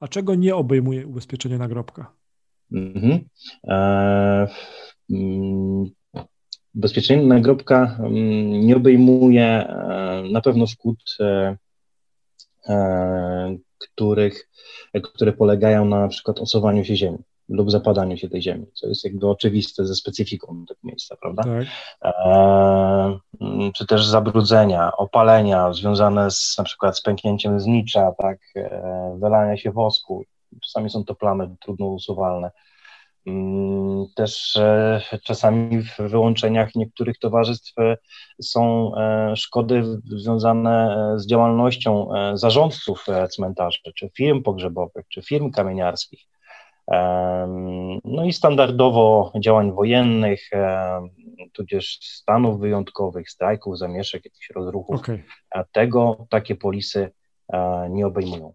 a czego nie obejmuje ubezpieczenie nagrobka? Mhm. E, mm, ubezpieczenie nagrobka mm, nie obejmuje e, na pewno szkód, e, których, które polegają na, na przykład osuwaniu się ziemi lub zapadaniu się tej ziemi, co jest jakby oczywiste ze specyfiką tego miejsca, prawda? Tak. E, czy też zabrudzenia, opalenia związane z na przykład z pęknięciem znicza, tak, e, wylania się wosku, czasami są to plamy trudno usuwalne. Mm, też e, czasami w wyłączeniach niektórych towarzystw e, są e, szkody związane z działalnością zarządców cmentarzy, czy firm pogrzebowych, czy firm kamieniarskich. No i standardowo działań wojennych, tudzież stanów wyjątkowych, strajków, zamieszek, jakichś rozruchów. Okay. Tego takie polisy nie obejmują.